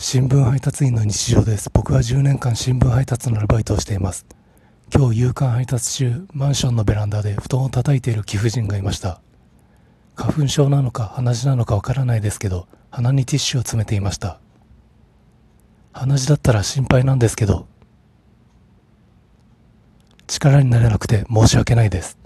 新聞配達員の日常です。僕は10年間新聞配達のアルバイトをしています。今日夕刊配達中、マンションのベランダで布団を叩いている貴婦人がいました。花粉症なのか鼻血なのかわからないですけど、鼻にティッシュを詰めていました。鼻血だったら心配なんですけど、力になれなくて申し訳ないです。